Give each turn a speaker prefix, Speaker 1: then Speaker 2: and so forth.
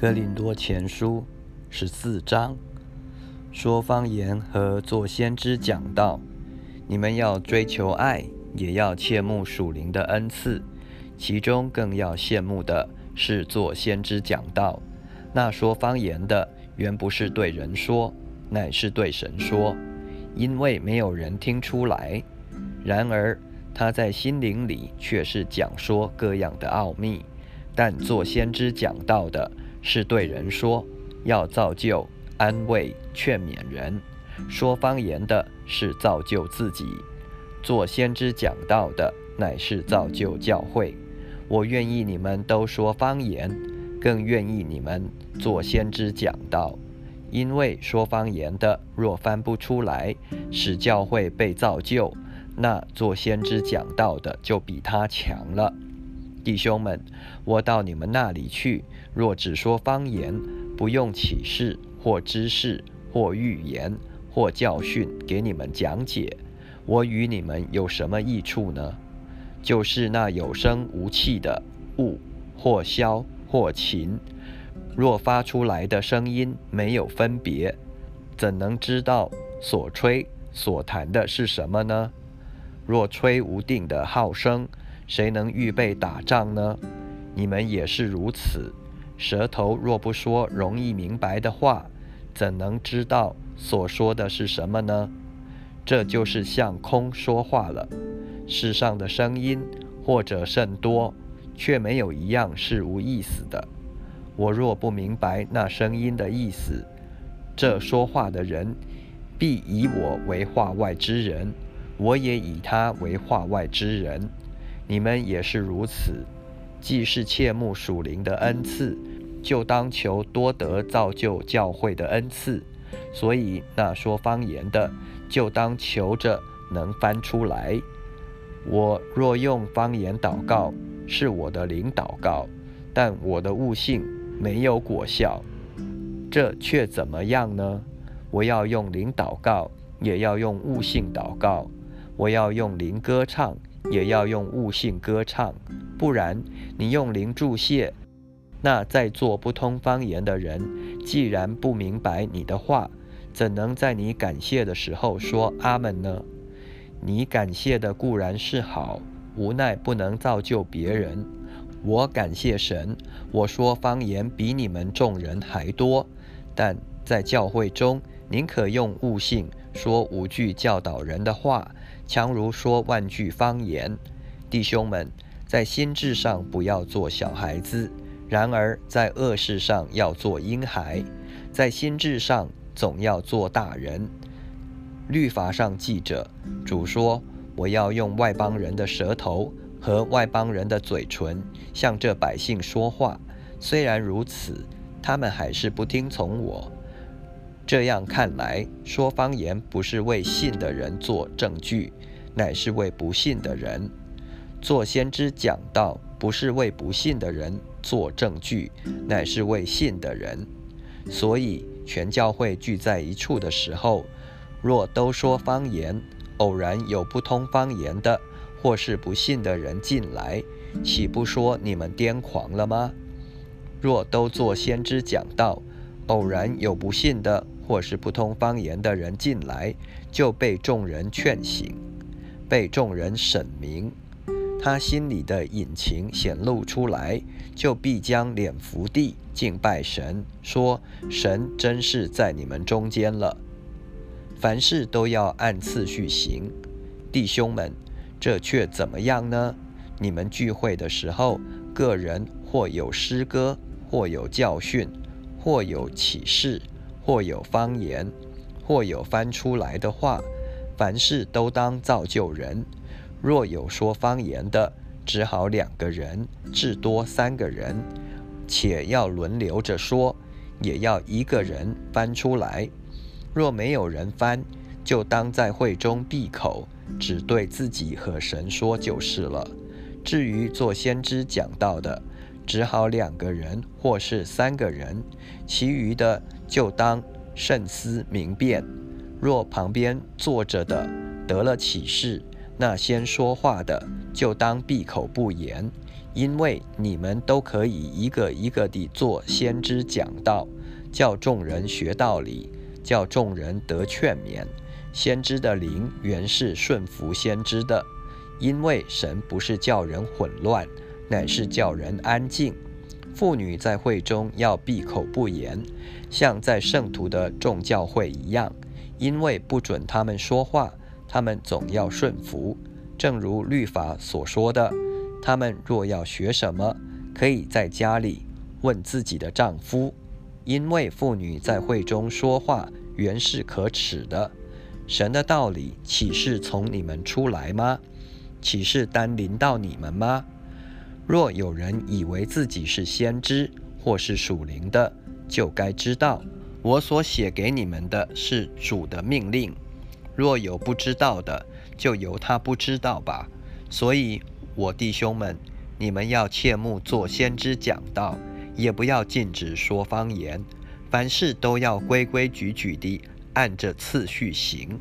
Speaker 1: 哥林多前书十四章说方言和做先知讲道，你们要追求爱，也要切慕属灵的恩赐，其中更要羡慕的是做先知讲道。那说方言的，原不是对人说，乃是对神说，因为没有人听出来。然而他在心灵里却是讲说各样的奥秘。但做先知讲道的。是对人说，要造就、安慰、劝勉人；说方言的是造就自己；做先知讲道的乃是造就教会。我愿意你们都说方言，更愿意你们做先知讲道，因为说方言的若翻不出来，使教会被造就，那做先知讲道的就比他强了。弟兄们，我到你们那里去，若只说方言，不用启示或知识或预言或教训给你们讲解，我与你们有什么益处呢？就是那有声无气的物，或箫或琴，若发出来的声音没有分别，怎能知道所吹所弹的是什么呢？若吹无定的号声，谁能预备打仗呢？你们也是如此。舌头若不说容易明白的话，怎能知道所说的是什么呢？这就是向空说话了。世上的声音或者甚多，却没有一样是无意思的。我若不明白那声音的意思，这说话的人必以我为话外之人，我也以他为话外之人。你们也是如此，既是切慕属灵的恩赐，就当求多得造就教会的恩赐。所以那说方言的，就当求着能翻出来。我若用方言祷告，是我的灵祷告，但我的悟性没有果效，这却怎么样呢？我要用灵祷告，也要用悟性祷告。我要用灵歌唱。也要用悟性歌唱，不然你用灵注谢，那在做不通方言的人，既然不明白你的话，怎能在你感谢的时候说阿门呢？你感谢的固然是好，无奈不能造就别人。我感谢神，我说方言比你们众人还多，但在教会中，宁可用悟性说五句教导人的话。强如说万句方言，弟兄们，在心智上不要做小孩子；然而在恶事上要做婴孩，在心智上总要做大人。律法上记着，主说：“我要用外邦人的舌头和外邦人的嘴唇向这百姓说话。”虽然如此，他们还是不听从我。这样看来，说方言不是为信的人做证据，乃是为不信的人做先知讲道；不是为不信的人做证据，乃是为信的人。所以，全教会聚在一处的时候，若都说方言，偶然有不通方言的，或是不信的人进来，岂不说你们癫狂了吗？若都做先知讲道，偶然有不信的，或是不通方言的人进来，就被众人劝醒，被众人审明，他心里的隐情显露出来，就必将脸伏地敬拜神，说：“神真是在你们中间了。”凡事都要按次序行，弟兄们，这却怎么样呢？你们聚会的时候，个人或有诗歌，或有教训，或有启示。或有方言，或有翻出来的话，凡事都当造就人。若有说方言的，只好两个人，至多三个人，且要轮流着说，也要一个人翻出来。若没有人翻，就当在会中闭口，只对自己和神说就是了。至于做先知讲道的，只好两个人或是三个人，其余的就当慎思明辨。若旁边坐着的得了启示，那先说话的就当闭口不言，因为你们都可以一个一个地做先知讲道，叫众人学道理，叫众人得劝勉。先知的灵原是顺服先知的，因为神不是叫人混乱，乃是叫人安静。妇女在会中要闭口不言，像在圣徒的众教会一样，因为不准他们说话，他们总要顺服。正如律法所说的，他们若要学什么，可以在家里问自己的丈夫，因为妇女在会中说话原是可耻的。神的道理岂是从你们出来吗？岂是单临到你们吗？若有人以为自己是先知或是属灵的，就该知道，我所写给你们的是主的命令。若有不知道的，就由他不知道吧。所以，我弟兄们，你们要切莫做先知讲道，也不要禁止说方言，凡事都要规规矩矩地。按着次序行。